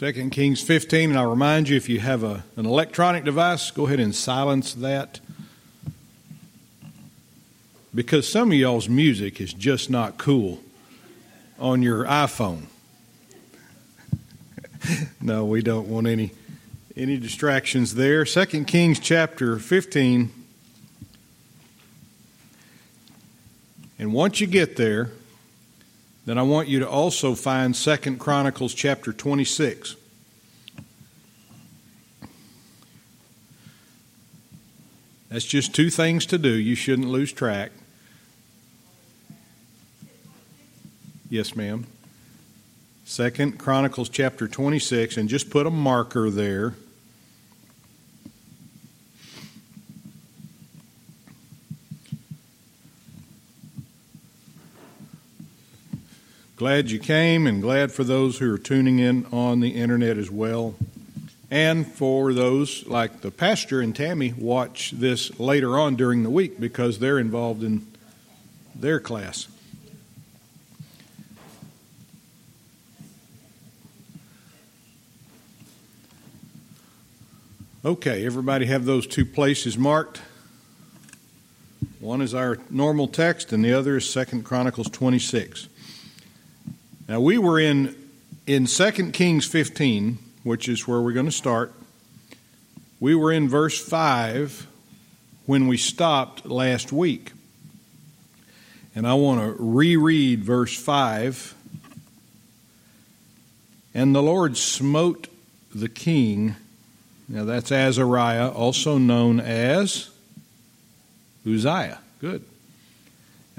2 Kings 15, and I'll remind you if you have a, an electronic device, go ahead and silence that. Because some of y'all's music is just not cool on your iPhone. no, we don't want any any distractions there. 2 Kings chapter 15. And once you get there, then I want you to also find Second Chronicles chapter 26. That's just two things to do. You shouldn't lose track. Yes, ma'am. Second Chronicles chapter 26, and just put a marker there. Glad you came, and glad for those who are tuning in on the internet as well. And for those like the pastor and Tammy, watch this later on during the week because they're involved in their class. Okay, everybody have those two places marked. One is our normal text, and the other is Second Chronicles 26. Now we were in in 2 Kings 15, which is where we're going to start. We were in verse 5 when we stopped last week. And I want to reread verse 5. And the Lord smote the king. Now that's Azariah, also known as Uzziah. Good.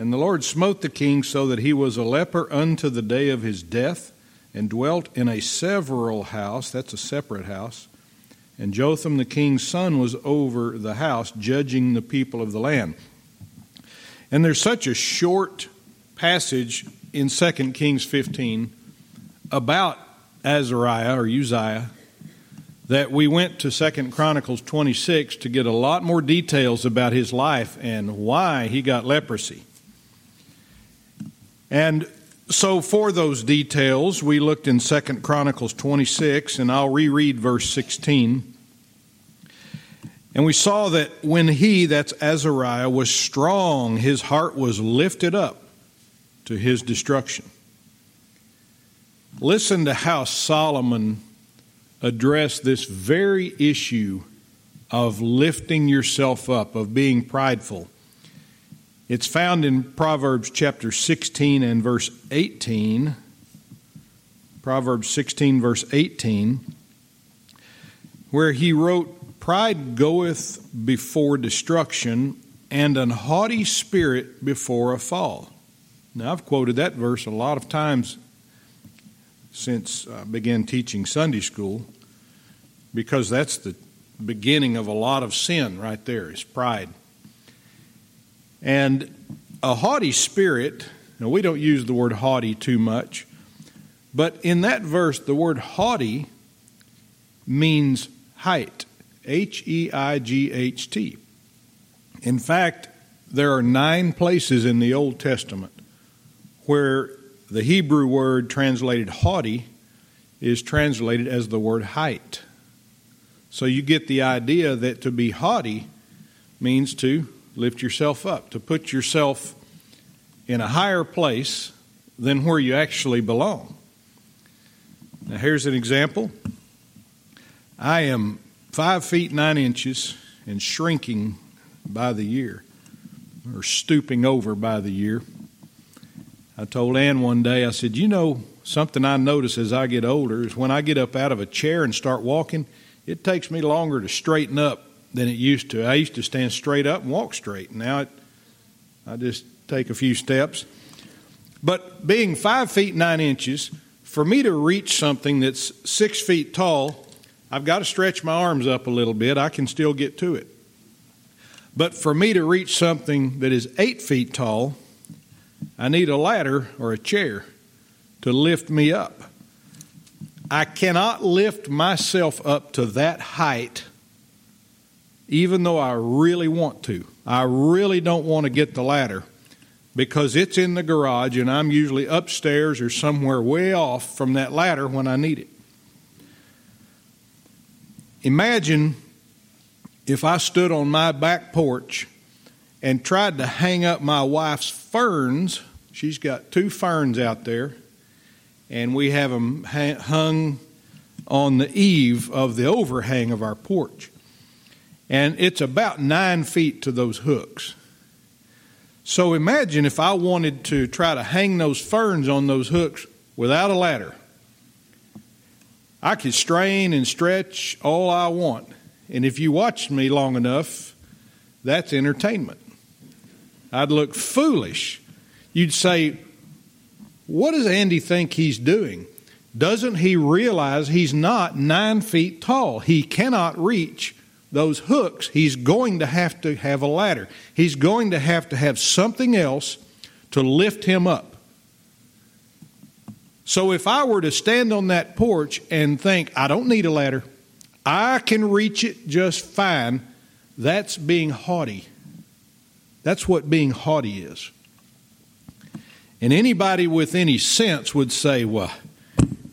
And the Lord smote the king so that he was a leper unto the day of his death, and dwelt in a several house, that's a separate house. And Jotham the king's son was over the house, judging the people of the land. And there's such a short passage in 2 Kings 15 about Azariah or Uzziah that we went to 2 Chronicles 26 to get a lot more details about his life and why he got leprosy. And so for those details, we looked in 2 Chronicles 26, and I'll reread verse 16. And we saw that when he, that's Azariah, was strong, his heart was lifted up to his destruction. Listen to how Solomon addressed this very issue of lifting yourself up, of being prideful. It's found in Proverbs chapter 16 and verse 18. Proverbs 16, verse 18, where he wrote, Pride goeth before destruction, and an haughty spirit before a fall. Now, I've quoted that verse a lot of times since I began teaching Sunday school because that's the beginning of a lot of sin right there is pride. And a haughty spirit, now we don't use the word haughty too much, but in that verse, the word haughty means height H E I G H T. In fact, there are nine places in the Old Testament where the Hebrew word translated haughty is translated as the word height. So you get the idea that to be haughty means to lift yourself up, to put yourself in a higher place than where you actually belong. Now, here's an example. I am five feet nine inches and shrinking by the year, or stooping over by the year. I told Ann one day, I said, You know, something I notice as I get older is when I get up out of a chair and start walking, it takes me longer to straighten up than it used to. I used to stand straight up and walk straight. Now it, I just take a few steps. But being five feet nine inches, for me to reach something that's six feet tall, I've got to stretch my arms up a little bit. I can still get to it. But for me to reach something that is eight feet tall, I need a ladder or a chair to lift me up. I cannot lift myself up to that height even though I really want to. I really don't want to get the ladder because it's in the garage and I'm usually upstairs or somewhere way off from that ladder when I need it. Imagine if I stood on my back porch and tried to hang up my wife's ferns. She's got two ferns out there, and we have them hung on the eave of the overhang of our porch. And it's about nine feet to those hooks. So imagine if I wanted to try to hang those ferns on those hooks without a ladder. I could strain and stretch all I want. And if you watched me long enough, that's entertainment. I'd look foolish. You'd say, What does Andy think he's doing? Doesn't he realize he's not nine feet tall? He cannot reach those hooks. He's going to have to have a ladder. He's going to have to have something else to lift him up. So if I were to stand on that porch and think, I don't need a ladder, I can reach it just fine, that's being haughty. That's what being haughty is. And anybody with any sense would say, well,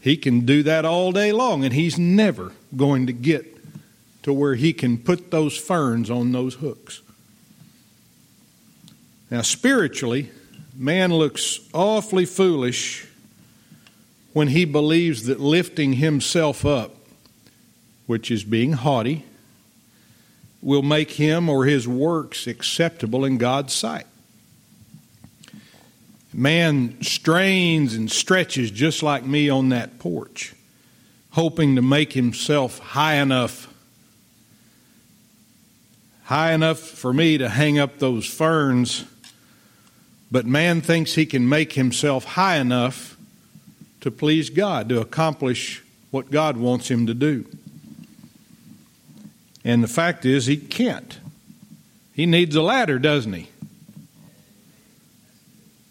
he can do that all day long, and he's never going to get to where he can put those ferns on those hooks. Now, spiritually, man looks awfully foolish when he believes that lifting himself up, which is being haughty, will make him or his works acceptable in God's sight. Man strains and stretches just like me on that porch, hoping to make himself high enough high enough for me to hang up those ferns, but man thinks he can make himself high enough to please God, to accomplish what God wants him to do. And the fact is, he can't. He needs a ladder, doesn't he?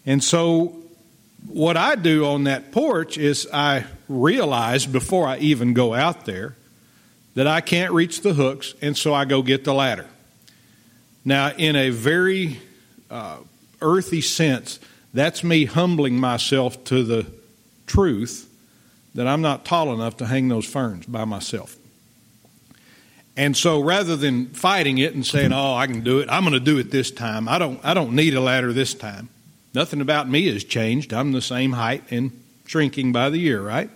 And so, what I do on that porch is I realize before I even go out there that I can't reach the hooks, and so I go get the ladder. Now, in a very uh, earthy sense, that's me humbling myself to the truth that I'm not tall enough to hang those ferns by myself. And so rather than fighting it and saying, "Oh, I can do it. I'm going to do it this time. I don't I don't need a ladder this time." Nothing about me has changed. I'm the same height and shrinking by the year, right?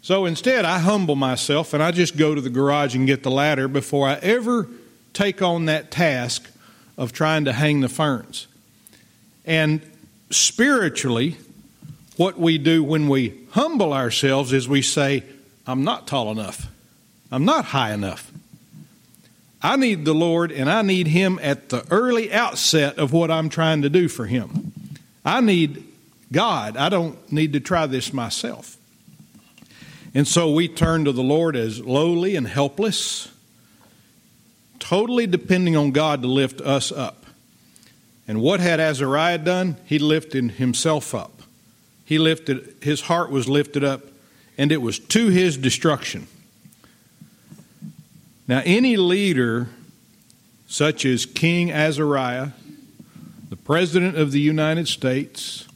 So instead, I humble myself and I just go to the garage and get the ladder before I ever take on that task of trying to hang the ferns. And spiritually, what we do when we humble ourselves is we say, I'm not tall enough. I'm not high enough. I need the Lord and I need Him at the early outset of what I'm trying to do for Him. I need God. I don't need to try this myself. And so we turn to the Lord as lowly and helpless, totally depending on God to lift us up. And what had Azariah done? He lifted himself up. He lifted, his heart was lifted up, and it was to his destruction. Now, any leader, such as King Azariah, the President of the United States,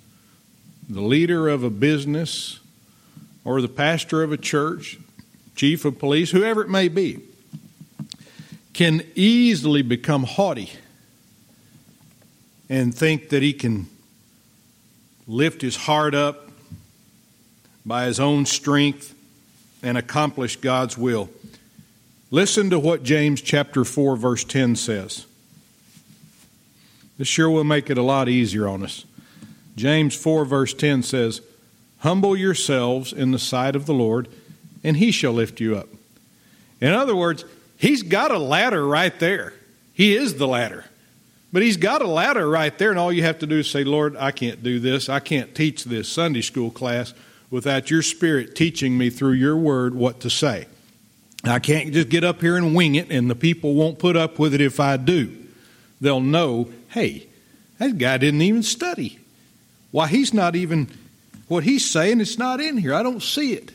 the leader of a business, or the pastor of a church, chief of police, whoever it may be, can easily become haughty and think that he can lift his heart up by his own strength and accomplish God's will. Listen to what James chapter 4 verse 10 says. This sure will make it a lot easier on us. James 4 verse 10 says, Humble yourselves in the sight of the Lord, and he shall lift you up. In other words, he's got a ladder right there. He is the ladder. But he's got a ladder right there, and all you have to do is say, Lord, I can't do this. I can't teach this Sunday school class without your spirit teaching me through your word what to say. I can't just get up here and wing it, and the people won't put up with it if I do. They'll know, hey, that guy didn't even study. Why, he's not even, what he's saying, it's not in here. I don't see it.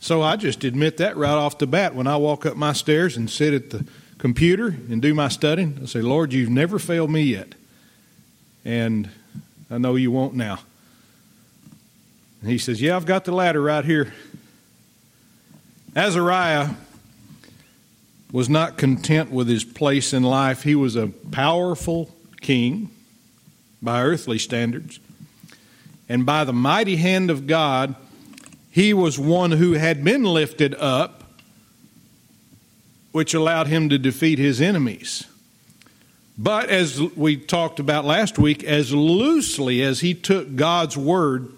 So I just admit that right off the bat when I walk up my stairs and sit at the computer and do my studying. I say, Lord, you've never failed me yet. And I know you won't now. And he says, Yeah, I've got the ladder right here. Azariah was not content with his place in life. He was a powerful king by earthly standards. And by the mighty hand of God, he was one who had been lifted up, which allowed him to defeat his enemies. But as we talked about last week, as loosely as he took God's word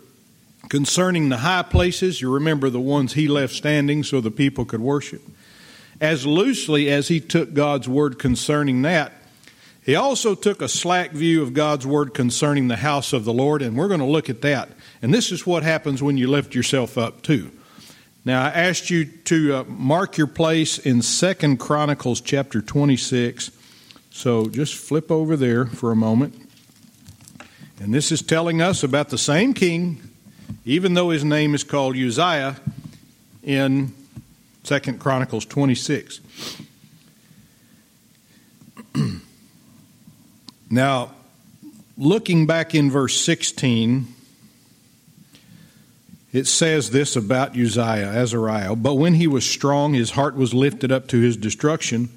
concerning the high places, you remember the ones he left standing so the people could worship, as loosely as he took God's word concerning that, he also took a slack view of God's word concerning the house of the Lord, and we're going to look at that. And this is what happens when you lift yourself up, too. Now, I asked you to uh, mark your place in Second Chronicles chapter 26. So just flip over there for a moment. And this is telling us about the same king, even though his name is called Uzziah in Second Chronicles 26. now, looking back in verse 16, it says this about Uzziah, Azariah. But when he was strong, his heart was lifted up to his destruction.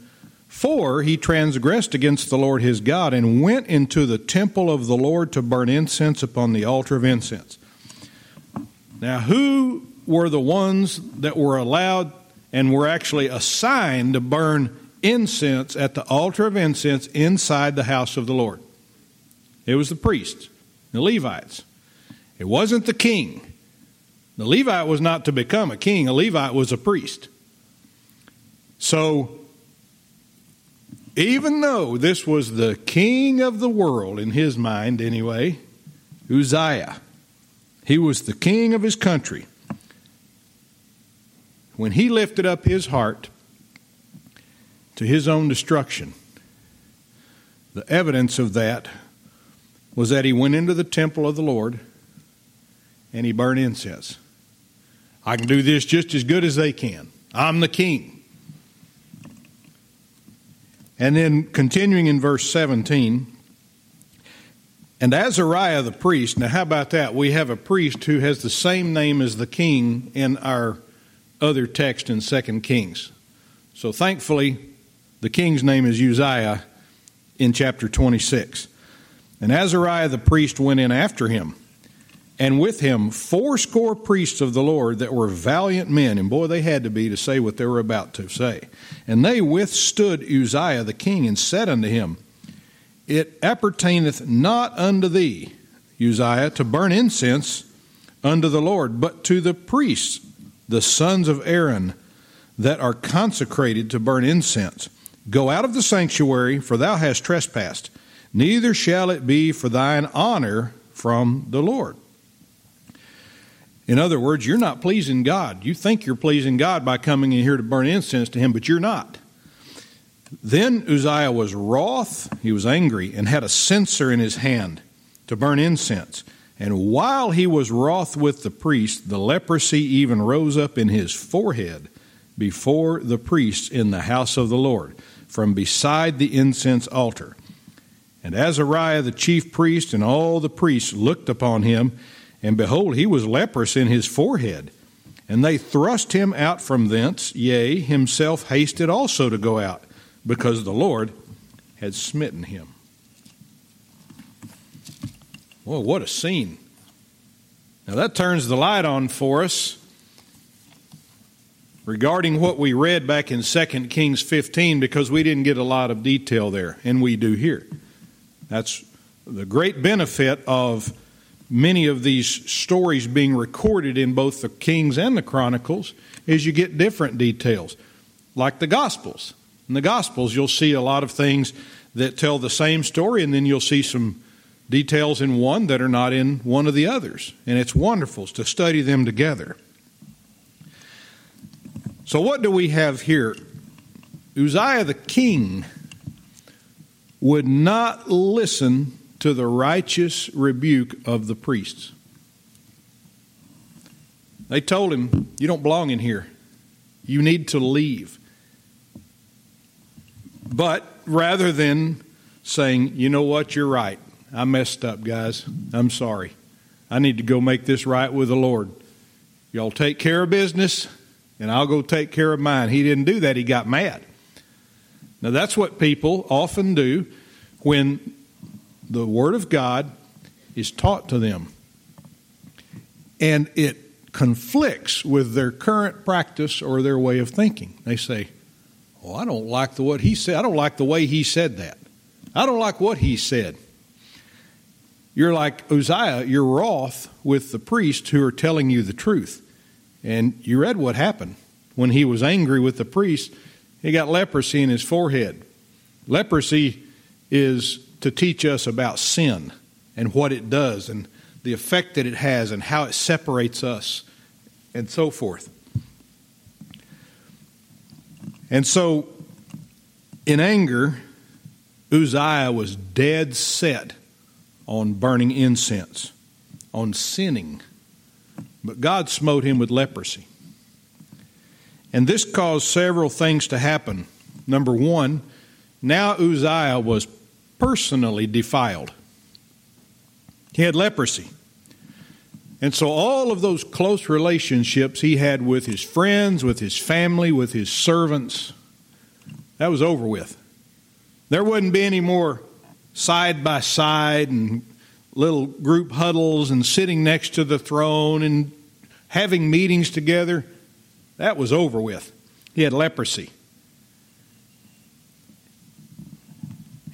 For he transgressed against the Lord his God and went into the temple of the Lord to burn incense upon the altar of incense. Now, who were the ones that were allowed and were actually assigned to burn incense at the altar of incense inside the house of the Lord. It was the priests, the Levites. It wasn't the king. The Levite was not to become a king, a Levite was a priest. So, even though this was the king of the world, in his mind anyway, Uzziah, he was the king of his country when he lifted up his heart to his own destruction, the evidence of that was that he went into the temple of the Lord and he burned incense. I can do this just as good as they can. I'm the king. And then continuing in verse 17, and Azariah the priest, now how about that? We have a priest who has the same name as the king in our other text in Second Kings. So thankfully, the king's name is Uzziah in chapter 26. And Azariah the priest went in after him, and with him fourscore priests of the Lord that were valiant men, and boy, they had to be to say what they were about to say. And they withstood Uzziah the king, and said unto him, It appertaineth not unto thee, Uzziah, to burn incense unto the Lord, but to the priests the sons of Aaron that are consecrated to burn incense. Go out of the sanctuary, for thou hast trespassed. Neither shall it be for thine honor from the Lord. In other words, you're not pleasing God. You think you're pleasing God by coming in here to burn incense to Him, but you're not. Then Uzziah was wroth, he was angry, and had a censer in his hand to burn incense. And while he was wroth with the priest, the leprosy even rose up in his forehead before the priests in the house of the Lord, from beside the incense altar. And Azariah the chief priest and all the priests looked upon him, and behold, he was leprous in his forehead. And they thrust him out from thence, yea, himself hasted also to go out, because the Lord had smitten him. Well, what a scene. Now that turns the light on for us regarding what we read back in 2 Kings 15 because we didn't get a lot of detail there, and we do here. That's the great benefit of many of these stories being recorded in both the Kings and the Chronicles is you get different details, like the Gospels. In the Gospels, you'll see a lot of things that tell the same story, and then you'll see some details in one that are not in one of the others. And it's wonderful to study them together. So, what do we have here? Uzziah the king would not listen to the righteous rebuke of the priests. They told him, You don't belong in here. You need to leave. But rather than saying, You know what, you're right, I messed up, guys. I'm sorry. I need to go make this right with the Lord. Y'all take care of business, and I'll go take care of mine. He didn't do that, he got mad. Now, that's what people often do when the Word of God is taught to them. And it conflicts with their current practice or their way of thinking. They say, Oh, I don't like the what he said. I don't like the way he said that. I don't like what he said. You're like Uzziah, you're wroth with the priests who are telling you the truth. And you read what happened. When he was angry with the priest, he got leprosy in his forehead. Leprosy is to teach us about sin and what it does and the effect that it has and how it separates us and so forth. And so, in anger, Uzziah was dead set on burning incense, on sinning. But God smote him with leprosy. And this caused several things to happen. Number one, now Uzziah was personally defiled. He had leprosy. And so all of those close relationships he had with his friends, with his family, with his servants, that was over with. There wouldn't be any more side by side and little group huddles and sitting next to the throne and having meetings together. That was over with. He had leprosy.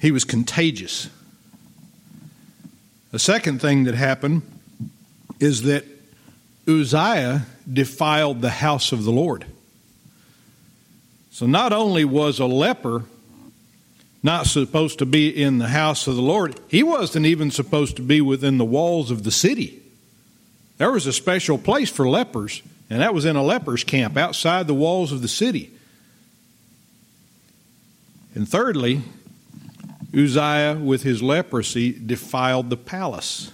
He was contagious. The second thing that happened is that Uzziah defiled the house of the Lord. So not only was a leper not supposed to be in the house of the Lord, he wasn't even supposed to be within the walls of the city. There was a special place for lepers, and that was in a leper's camp outside the walls of the city. And thirdly, Uzziah, with his leprosy, defiled the palace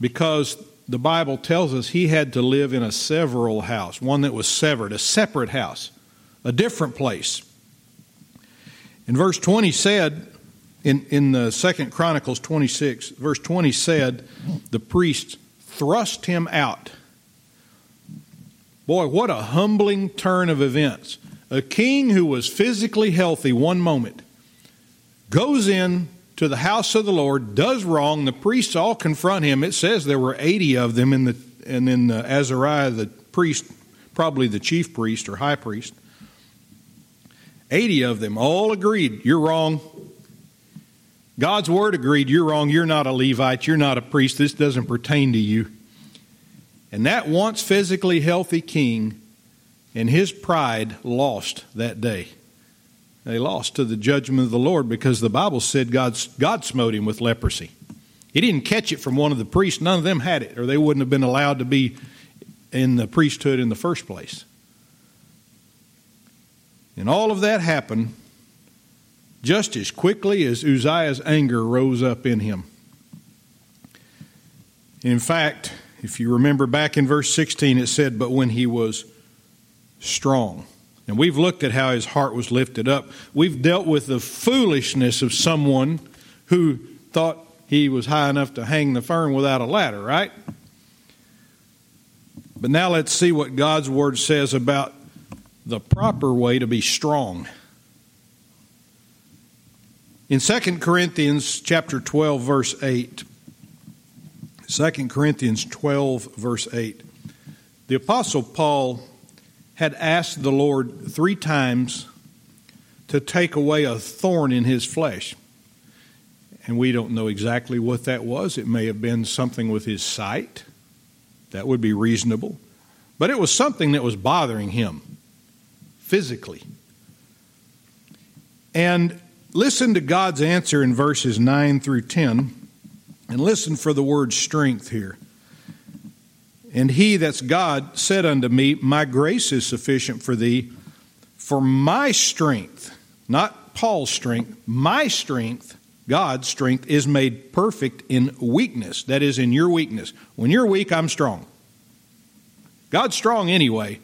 because the Bible tells us he had to live in a several house, one that was severed, a separate house, a different place. In verse 20 said, in, in the Second Chronicles 26, verse 20 said, the priest thrust him out. Boy, what a humbling turn of events. A king who was physically healthy one moment goes in to the house of the Lord, does wrong. The priests all confront him. It says there were 80 of them in the, and then Azariah, the priest, probably the chief priest or high priest. 80 of them all agreed, You're wrong. God's word agreed, You're wrong. You're not a Levite. You're not a priest. This doesn't pertain to you. And that once physically healthy king and his pride lost that day. They lost to the judgment of the Lord because the Bible said God's, God smote him with leprosy. He didn't catch it from one of the priests. None of them had it, or they wouldn't have been allowed to be in the priesthood in the first place. And all of that happened just as quickly as Uzziah's anger rose up in him. In fact, if you remember back in verse 16, it said, But when he was strong. And we've looked at how his heart was lifted up. We've dealt with the foolishness of someone who thought he was high enough to hang the fern without a ladder, right? But now let's see what God's word says about the proper way to be strong. In 2 Corinthians chapter 12 verse 8, 2 Corinthians 12 verse 8, the apostle Paul had asked the Lord 3 times to take away a thorn in his flesh. And we don't know exactly what that was. It may have been something with his sight. That would be reasonable. But it was something that was bothering him physically. And listen to God's answer in verses 9 through 10, and listen for the word strength here. And he, that's God, said unto me, My grace is sufficient for thee, for my strength, not Paul's strength, my strength, God's strength, is made perfect in weakness. That is, in your weakness. When you're weak, I'm strong. God's strong anyway,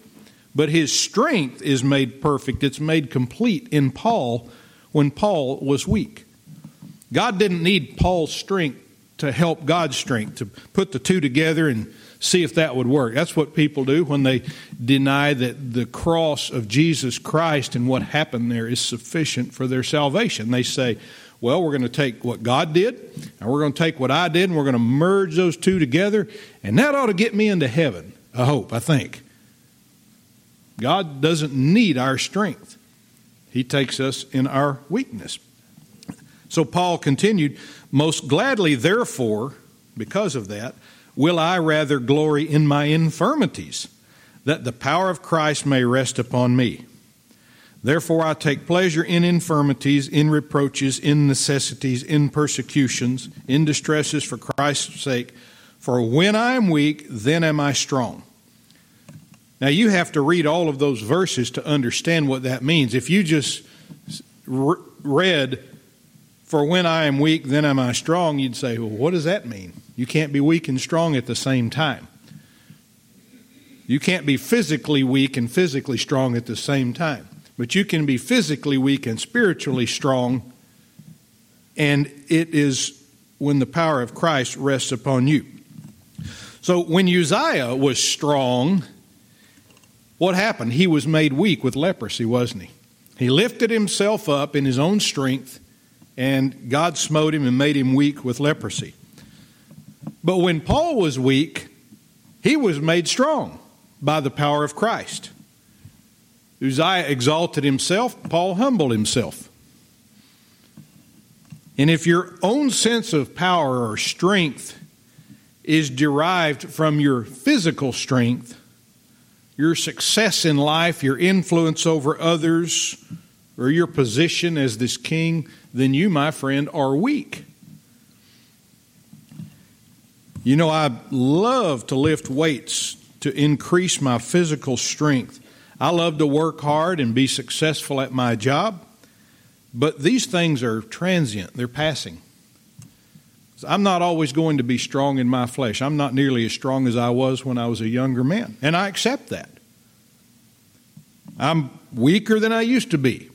but his strength is made perfect, it's made complete in Paul when Paul was weak. God didn't need Paul's strength to help God's strength, to put the two together and see if that would work. That's what people do when they deny that the cross of Jesus Christ and what happened there is sufficient for their salvation. They say, well, we're going to take what God did, and we're going to take what I did, and we're going to merge those two together, and that ought to get me into heaven. I hope, I think. God doesn't need our strength, He takes us in our weakness. So Paul continued, Most gladly, therefore, because of that, will I rather glory in my infirmities, that the power of Christ may rest upon me. Therefore, I take pleasure in infirmities, in reproaches, in necessities, in persecutions, in distresses for Christ's sake. For when I am weak, then am I strong. Now, you have to read all of those verses to understand what that means. If you just read, For when I am weak, then am I strong, you'd say, Well, what does that mean? You can't be weak and strong at the same time. You can't be physically weak and physically strong at the same time. But you can be physically weak and spiritually strong, and it is when the power of Christ rests upon you. So when Uzziah was strong, what happened? He was made weak with leprosy, wasn't he? He lifted himself up in his own strength, and God smote him and made him weak with leprosy. But when Paul was weak, he was made strong by the power of Christ. Uzziah exalted himself, Paul humbled himself. And if your own sense of power or strength is derived from your physical strength, your success in life, your influence over others, or your position as this king, then you, my friend, are weak. You know, I love to lift weights to increase my physical strength. I love to work hard and be successful at my job, but these things are transient, they're passing. I'm not always going to be strong in my flesh. I'm not nearly as strong as I was when I was a younger man, and I accept that. I'm weaker than I used to be.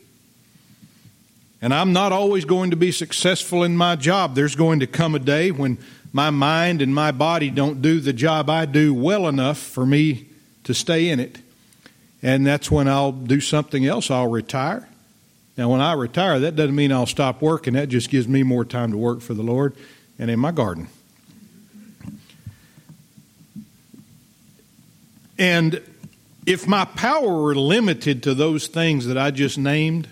And I'm not always going to be successful in my job. There's going to come a day when my mind and my body don't do the job I do well enough for me to stay in it and that's when I'll do something else. I'll retire. Now, when I retire, that doesn't mean I'll stop working. That just gives me more time to work for the Lord and in my garden. And if my power were limited to those things that I just named,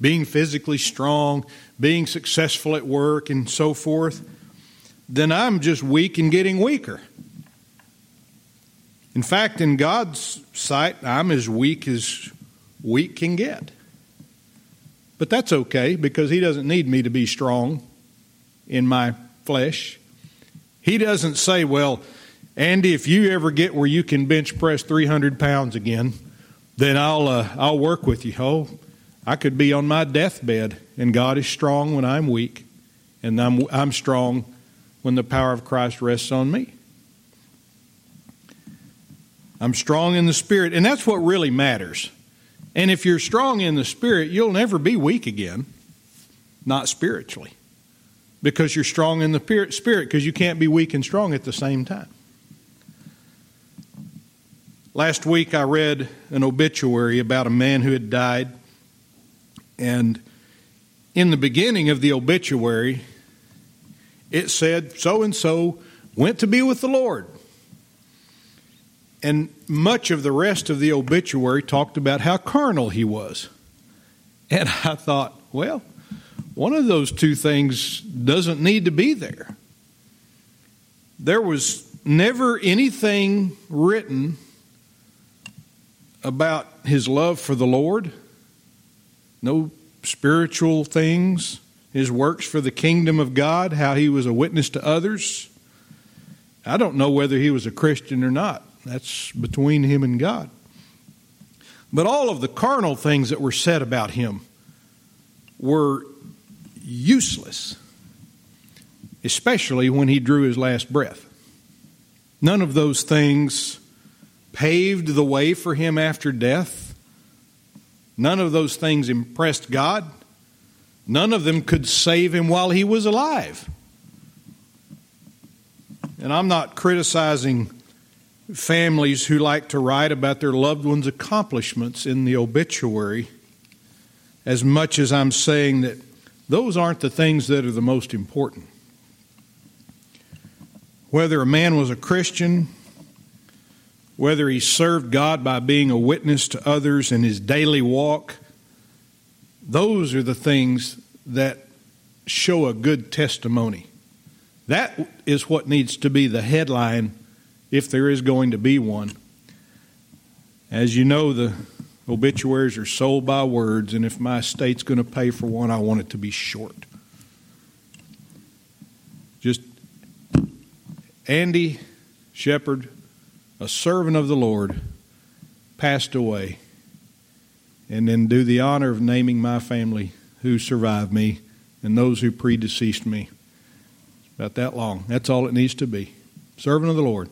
being physically strong, being successful at work, and so forth, then I'm just weak and getting weaker. In fact, in God's sight, I'm as weak as weak can get. But that's okay because He doesn't need me to be strong in my flesh. He doesn't say, Well, Andy, if you ever get where you can bench press 300 pounds again, then I'll, uh, I'll work with you. Oh, I could be on my deathbed, and God is strong when I'm weak, and I'm, I'm strong when the power of Christ rests on me. I'm strong in the Spirit. And that's what really matters. And if you're strong in the Spirit, you'll never be weak again, not spiritually, because you're strong in the Spirit, because you can't be weak and strong at the same time. Last week I read an obituary about a man who had died. And in the beginning of the obituary, it said, so and so went to be with the Lord. And much of the rest of the obituary talked about how carnal he was. And I thought, well, one of those two things doesn't need to be there. There was never anything written about his love for the Lord, no spiritual things, his works for the kingdom of God, how he was a witness to others. I don't know whether he was a Christian or not. That's between him and God. But all of the carnal things that were said about him were useless, especially when he drew his last breath. None of those things paved the way for him after death. None of those things impressed God. None of them could save him while he was alive. And I'm not criticizing families who like to write about their loved ones' accomplishments in the obituary as much as I'm saying that those aren't the things that are the most important. Whether a man was a Christian, whether he served God by being a witness to others in his daily walk, those are the things that show a good testimony. That is what needs to be the headline if there is going to be one. As you know, the obituaries are sold by words, and if my estate's going to pay for one, I want it to be short. Just Andy Sheppard, a servant of the Lord, passed away. And then do the honor of naming my family who survived me and those who predeceased me. About that long. That's all it needs to be. Servant of the Lord.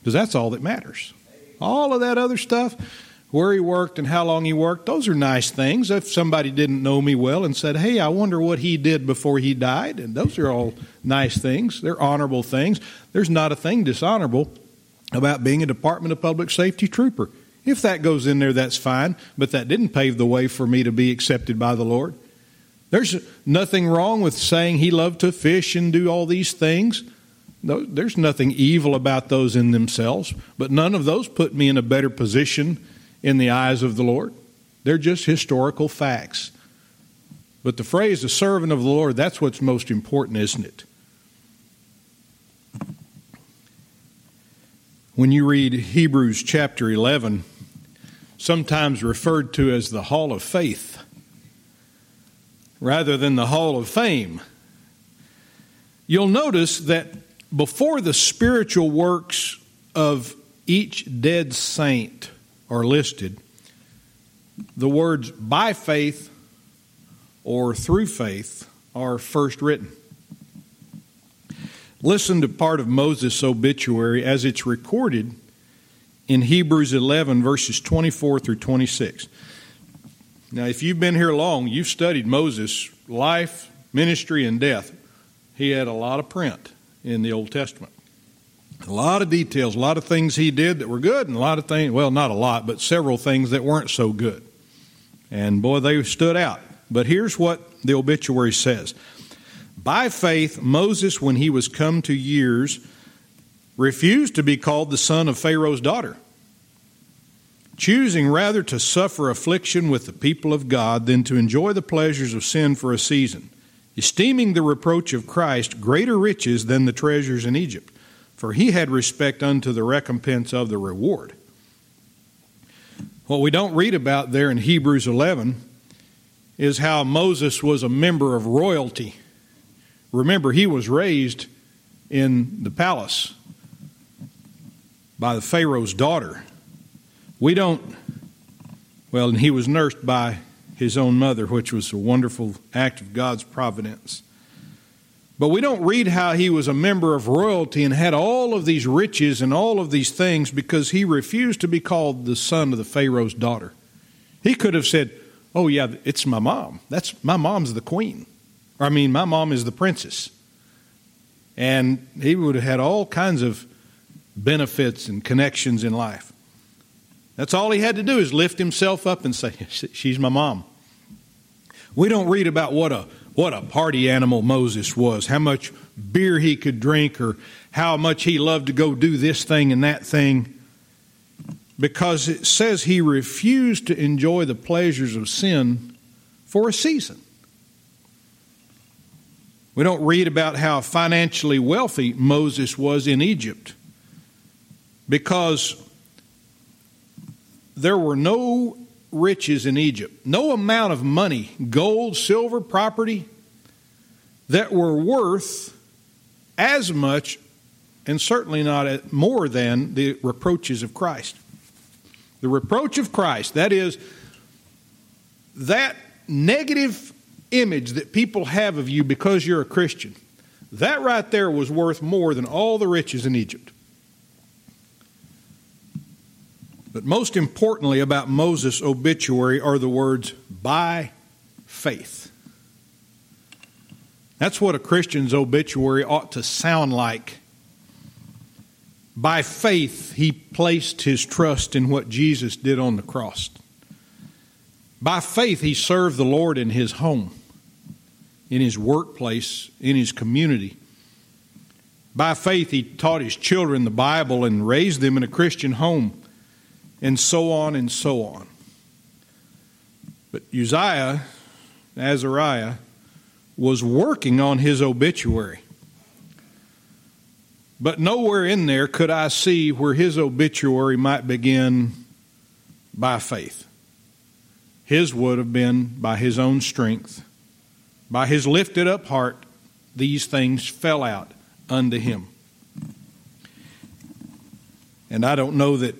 Because that's all that matters. All of that other stuff, where he worked and how long he worked, those are nice things. If somebody didn't know me well and said, hey, I wonder what he did before he died, and those are all nice things. They're honorable things. There's not a thing dishonorable about being a Department of Public Safety trooper. If that goes in there, that's fine, but that didn't pave the way for me to be accepted by the Lord. There's nothing wrong with saying he loved to fish and do all these things. There's nothing evil about those in themselves, but none of those put me in a better position in the eyes of the Lord. They're just historical facts. But the phrase, the servant of the Lord, that's what's most important, isn't it? When you read Hebrews chapter 11, sometimes referred to as the Hall of Faith, rather than the Hall of Fame, you'll notice that before the spiritual works of each dead saint are listed, the words by faith or through faith are first written. Listen to part of Moses' obituary as it's recorded in Hebrews 11, verses 24 through 26. Now, if you've been here long, you've studied Moses' life, ministry, and death. He had a lot of print in the Old Testament. A lot of details, a lot of things he did that were good, and a lot of things, well, not a lot, but several things that weren't so good. And boy, they stood out. But here's what the obituary says By faith, Moses, when he was come to years, refused to be called the son of Pharaoh's daughter choosing rather to suffer affliction with the people of God than to enjoy the pleasures of sin for a season, esteeming the reproach of Christ greater riches than the treasures in Egypt, for he had respect unto the recompense of the reward. What we don't read about there in Hebrews 11 is how Moses was a member of royalty. Remember, he was raised in the palace by the Pharaoh's daughter. We don't, well, and he was nursed by his own mother, which was a wonderful act of God's providence. But we don't read how he was a member of royalty and had all of these riches and all of these things because he refused to be called the son of the Pharaoh's daughter. He could have said, Oh, yeah, it's my mom. That's my mom's the queen. I mean, my mom is the princess. And he would have had all kinds of benefits and connections in life. That's all he had to do is lift himself up and say, She's my mom. We don't read about what a what a party animal Moses was, how much beer he could drink, or how much he loved to go do this thing and that thing, because it says he refused to enjoy the pleasures of sin for a season. We don't read about how financially wealthy Moses was in Egypt because there were no riches in Egypt, no amount of money, gold, silver, property, that were worth as much and certainly not more than the reproaches of Christ. The reproach of Christ, that is, that negative image that people have of you because you're a Christian, that right there was worth more than all the riches in Egypt. But most importantly about Moses' obituary are the words, by faith. That's what a Christian's obituary ought to sound like. By faith, he placed his trust in what Jesus did on the cross. By faith, he served the Lord in his home, in his workplace, in his community. By faith, he taught his children the Bible and raised them in a Christian home, and so on and so on. But Uzziah, Azariah, was working on his obituary. But nowhere in there could I see where his obituary might begin by faith. His would have been by his own strength, by his lifted up heart, these things fell out unto him. And I don't know that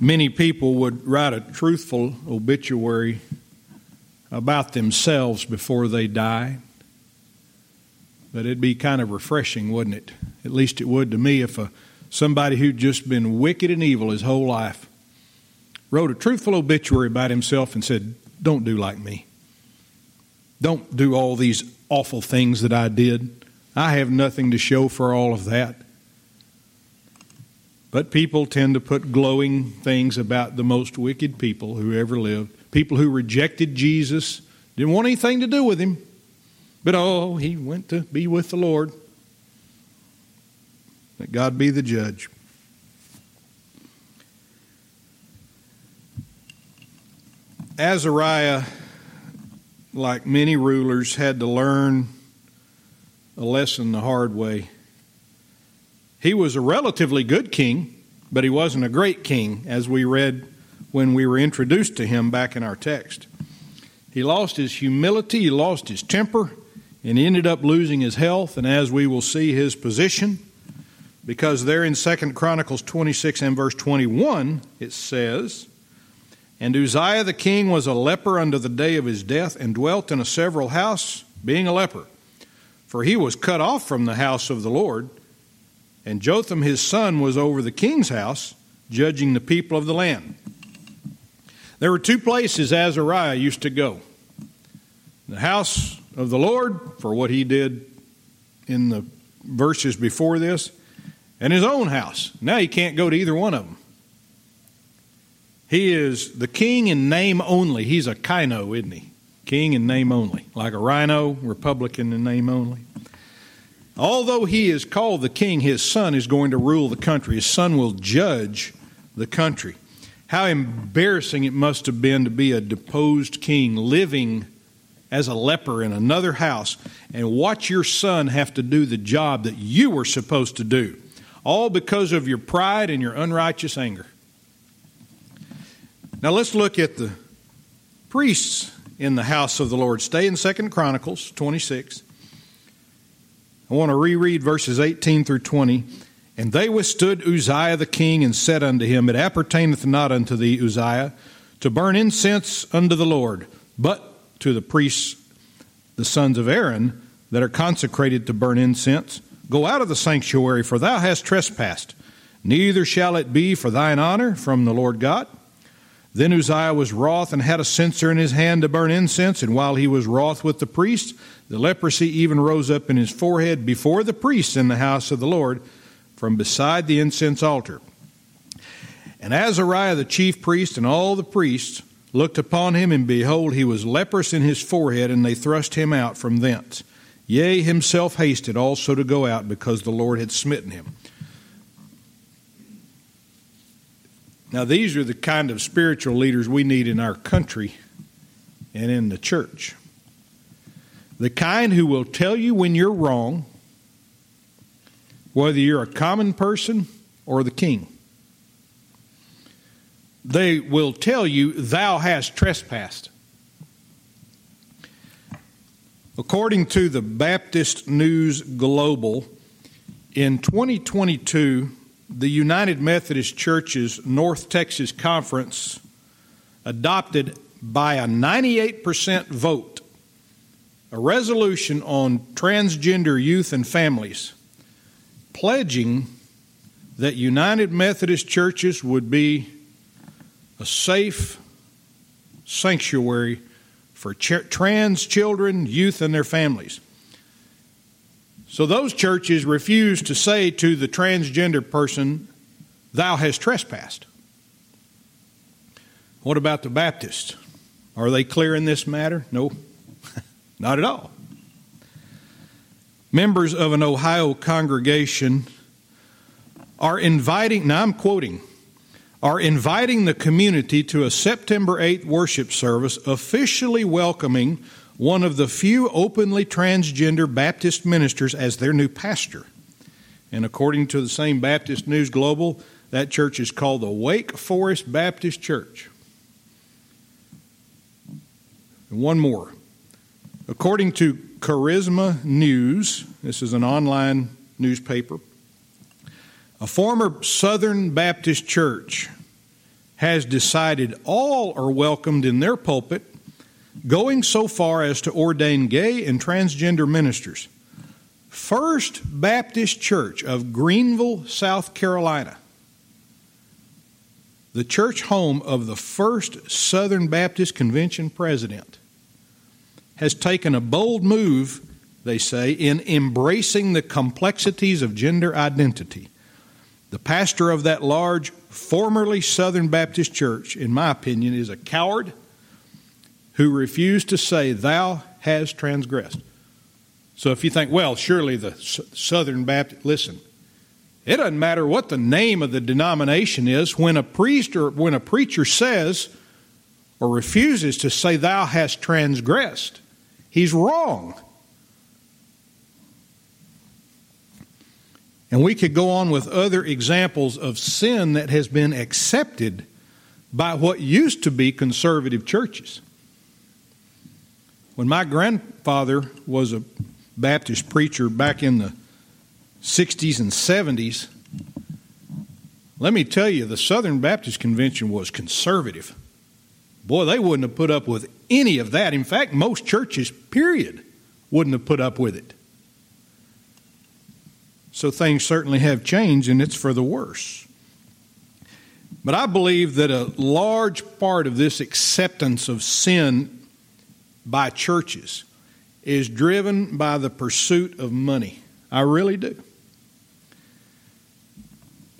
many people would write a truthful obituary about themselves before they die. But it'd be kind of refreshing, wouldn't it? At least it would to me if a, somebody who'd just been wicked and evil his whole life wrote a truthful obituary about himself and said, Don't do like me. Don't do all these awful things that I did. I have nothing to show for all of that. But people tend to put glowing things about the most wicked people who ever lived. People who rejected Jesus, didn't want anything to do with him. But oh, he went to be with the Lord. Let God be the judge. Azariah, like many rulers, had to learn a lesson the hard way. He was a relatively good king, but he wasn't a great king, as we read when we were introduced to him back in our text. He lost his humility, he lost his temper, and he ended up losing his health, and as we will see, his position. Because there in Second Chronicles 26 and verse 21, it says, And Uzziah the king was a leper unto the day of his death, and dwelt in a several house, being a leper. For he was cut off from the house of the Lord and Jotham his son was over the king's house, judging the people of the land. There were two places Azariah used to go the house of the Lord, for what he did in the verses before this, and his own house. Now he can't go to either one of them. He is the king in name only. He's a kino, isn't he? King in name only. Like a rhino, Republican in name only. Although he is called the king, his son is going to rule the country. His son will judge the country. How embarrassing it must have been to be a deposed king living as a leper in another house and watch your son have to do the job that you were supposed to do, all because of your pride and your unrighteous anger. Now let's look at the priests in the house of the Lord. Stay in Second Chronicles 26. I want to reread verses 18 through 20. And they withstood Uzziah the king and said unto him, It appertaineth not unto thee, Uzziah, to burn incense unto the Lord, but to the priests, the sons of Aaron, that are consecrated to burn incense. Go out of the sanctuary, for thou hast trespassed. Neither shall it be for thine honor from the Lord God. Then Uzziah was wroth and had a censer in his hand to burn incense, and while he was wroth with the priests, the leprosy even rose up in his forehead before the priests in the house of the Lord from beside the incense altar. And Azariah the chief priest and all the priests looked upon him, and behold, he was leprous in his forehead, and they thrust him out from thence. Yea, himself hasted also to go out because the Lord had smitten him. Now, these are the kind of spiritual leaders we need in our country and in the church. The kind who will tell you when you're wrong, whether you're a common person or the king. They will tell you, Thou hast trespassed. According to the Baptist News Global, in 2022, the United Methodist Church's North Texas Conference adopted by a 98% vote a resolution on transgender youth and families, pledging that United Methodist churches would be a safe sanctuary for ch- trans children, youth, and their families. So those churches refuse to say to the transgender person, Thou hast trespassed. What about the Baptists? Are they clear in this matter? No, not at all. Members of an Ohio congregation are inviting, now I'm quoting, are inviting the community to a September 8th worship service officially welcoming one of the few openly transgender Baptist ministers as their new pastor. And according to the same Baptist News Global, that church is called the Wake Forest Baptist Church. And one more. According to Charisma News, this is an online newspaper, a former Southern Baptist church has decided all are welcomed in their pulpit, going so far as to ordain gay and transgender ministers. First Baptist Church of Greenville, South Carolina, the church home of the first Southern Baptist Convention president, has taken a bold move, they say, in embracing the complexities of gender identity. The pastor of that large, formerly Southern Baptist church, in my opinion, is a coward who refused to say, Thou has transgressed. So if you think, well, surely the Southern Baptist, listen, it doesn't matter what the name of the denomination is. When a priest or when a preacher says or refuses to say, Thou hast transgressed, he's wrong. And we could go on with other examples of sin that has been accepted by what used to be conservative churches. When my grandfather was a Baptist preacher back in the 60s and 70s, let me tell you, the Southern Baptist Convention was conservative. Boy, they wouldn't have put up with any of that. In fact, most churches, period, wouldn't have put up with it. So things certainly have changed, and it's for the worse. But I believe that a large part of this acceptance of sin by churches is driven by the pursuit of money. I really do.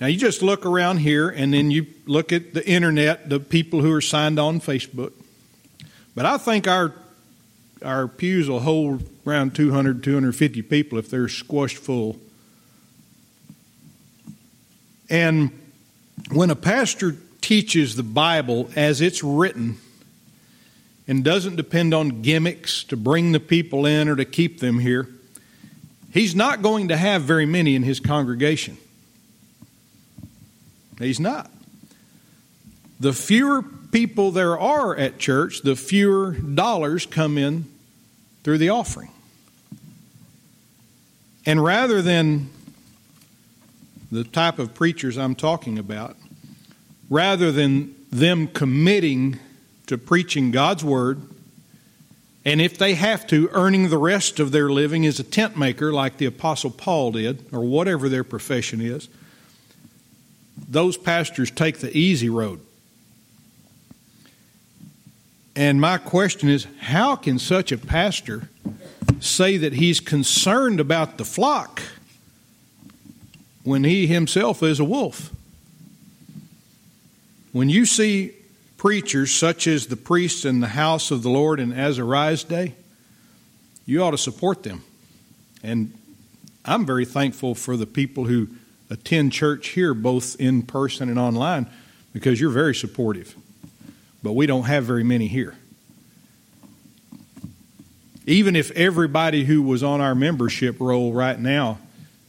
Now, you just look around here and then you look at the internet, the people who are signed on Facebook. But I think our, our pews will hold around 200, 250 people if they're squashed full. And when a pastor teaches the Bible as it's written and doesn't depend on gimmicks to bring the people in or to keep them here, he's not going to have very many in his congregation. He's not. The fewer people there are at church, the fewer dollars come in through the offering. And rather than the type of preachers I'm talking about, rather than them committing to preaching God's Word, and if they have to, earning the rest of their living as a tent maker, like the Apostle Paul did, or whatever their profession is, those pastors take the easy road. And my question is how can such a pastor say that he's concerned about the flock when he himself is a wolf? When you see preachers such as the priests in the house of the Lord in Azariah's day, you ought to support them. And I'm very thankful for the people who attend church here, both in person and online, because you're very supportive. But we don't have very many here. Even if everybody who was on our membership roll right now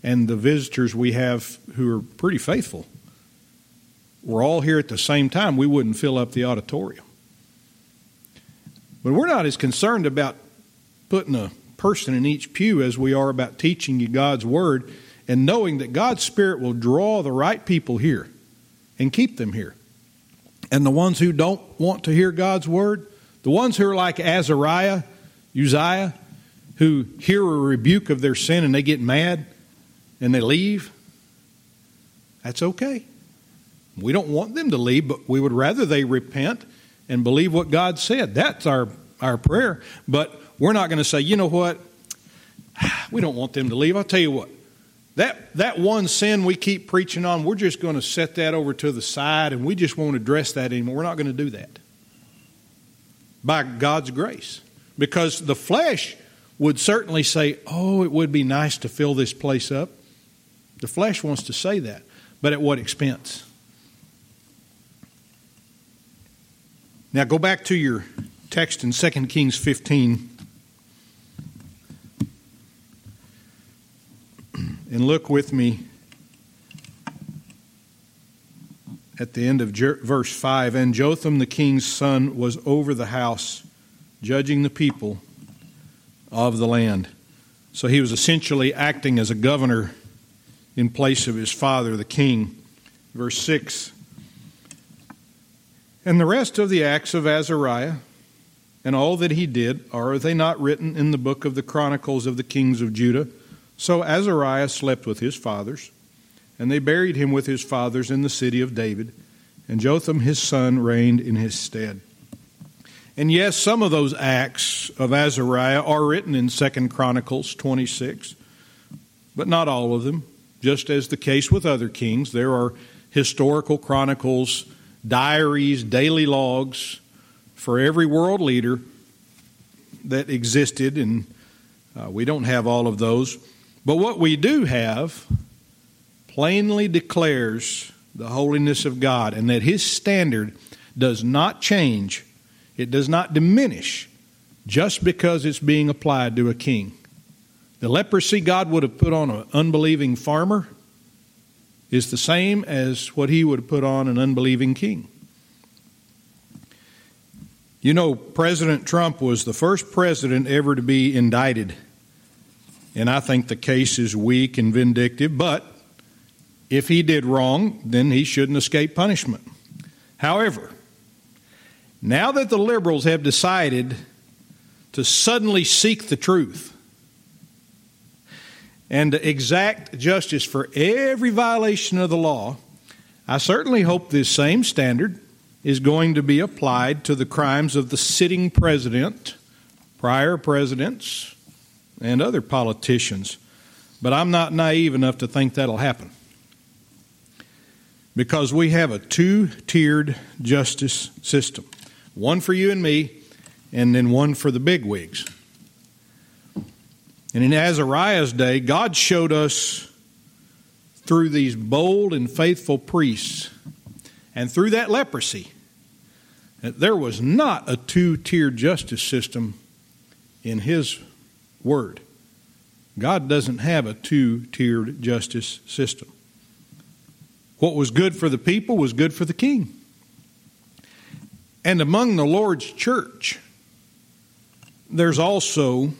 and the visitors we have who are pretty faithful were all here at the same time, we wouldn't fill up the auditorium. But we're not as concerned about putting a person in each pew as we are about teaching you God's Word and knowing that God's Spirit will draw the right people here and keep them here. And the ones who don't want to hear God's word, the ones who are like Azariah, Uzziah, who hear a rebuke of their sin and they get mad and they leave, that's okay. We don't want them to leave, but we would rather they repent and believe what God said. That's our, our prayer. But we're not going to say, you know what? We don't want them to leave. I'll tell you what, that, that one sin we keep preaching on, we're just going to set that over to the side and we just won't address that anymore. We're not going to do that. By God's grace. Because the flesh would certainly say, oh, it would be nice to fill this place up. The flesh wants to say that. But at what expense? Now go back to your text in 2 Kings 15. And look with me at the end of verse 5 And Jotham the king's son was over the house, judging the people of the land. So he was essentially acting as a governor in place of his father, the king. Verse 6 And the rest of the acts of Azariah and all that he did, are they not written in the book of the Chronicles of the kings of Judah? So Azariah slept with his fathers, and they buried him with his fathers in the city of David, and Jotham his son reigned in his stead. And yes, some of those acts of Azariah are written in Second Chronicles 26, but not all of them. Just as the case with other kings, there are historical chronicles, diaries, daily logs for every world leader that existed, and uh, we don't have all of those. But what we do have plainly declares the holiness of God and that His standard does not change, it does not diminish just because it's being applied to a king. The leprosy God would have put on an unbelieving farmer is the same as what He would put on an unbelieving king. You know, President Trump was the first president ever to be indicted and I think the case is weak and vindictive, but if he did wrong, then he shouldn't escape punishment. However, now that the liberals have decided to suddenly seek the truth and exact justice for every violation of the law, I certainly hope this same standard is going to be applied to the crimes of the sitting president, prior presidents, and other politicians. But I'm not naive enough to think that'll happen. Because we have a two tiered justice system one for you and me, and then one for the bigwigs. And in Azariah's day, God showed us through these bold and faithful priests and through that leprosy that there was not a two tier justice system in his word. God doesn't have a two tiered justice system. What was good for the people was good for the king. And among the Lord's church, there's also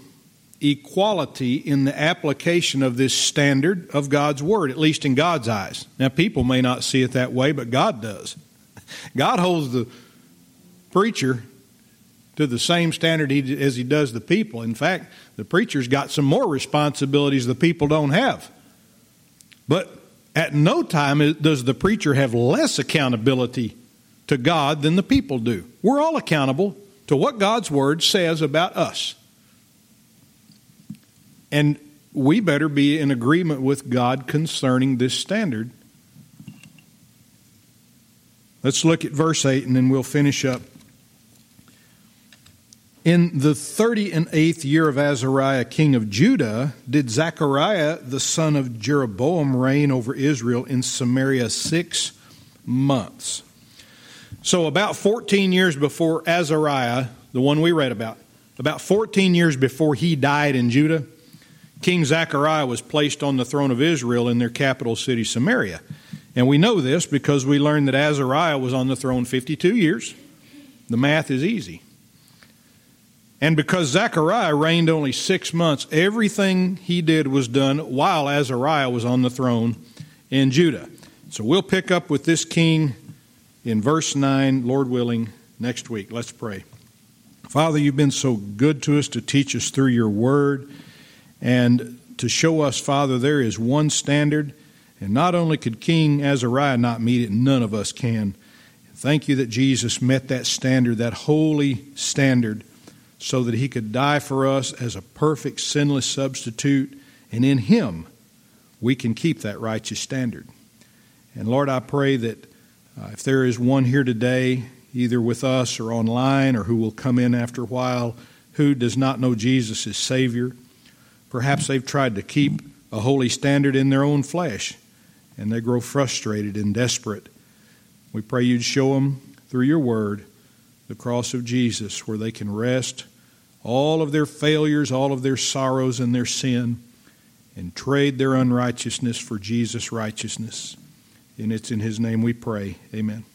equality in the application of this standard of God's word, at least in God's eyes. Now, people may not see it that way, but God does. God holds the preacher to the same standard he, as he does the people. In fact, the preacher's got some more responsibilities the people don't have. But at no time does the preacher have less accountability to God than the people do. We're all accountable to what God's word says about us. And we better be in agreement with God concerning this standard. Let's look at verse 8 and then we'll finish up. In the thirty and eighth year of Azariah, king of Judah, did Zechariah the son of Jeroboam reign over Israel in Samaria six months. So, about 14 years before Azariah, the one we read about, about 14 years before he died in Judah, King Zechariah was placed on the throne of Israel in their capital city, Samaria. And we know this because we learned that Azariah was on the throne 52 years. The math is easy. And because Zechariah reigned only six months, everything he did was done while Azariah was on the throne in Judah. So we'll pick up with this king in verse 9, Lord willing, next week. Let's pray. Father, you've been so good to us to teach us through your word and to show us, Father, there is one standard, and not only could King Azariah not meet it, none of us can. Thank you that Jesus met that standard, that holy standard so that he could die for us as a perfect, sinless substitute, and in him we can keep that righteous standard. And Lord, I pray that uh, if there is one here today, either with us or online, or who will come in after a while, who does not know Jesus as Savior, perhaps they've tried to keep a holy standard in their own flesh, and they grow frustrated and desperate. We pray you'd show them through your word the cross of Jesus, where they can rest all of their failures, all of their sorrows, and their sin, and trade their unrighteousness for Jesus' righteousness. And it's in His name we pray. Amen.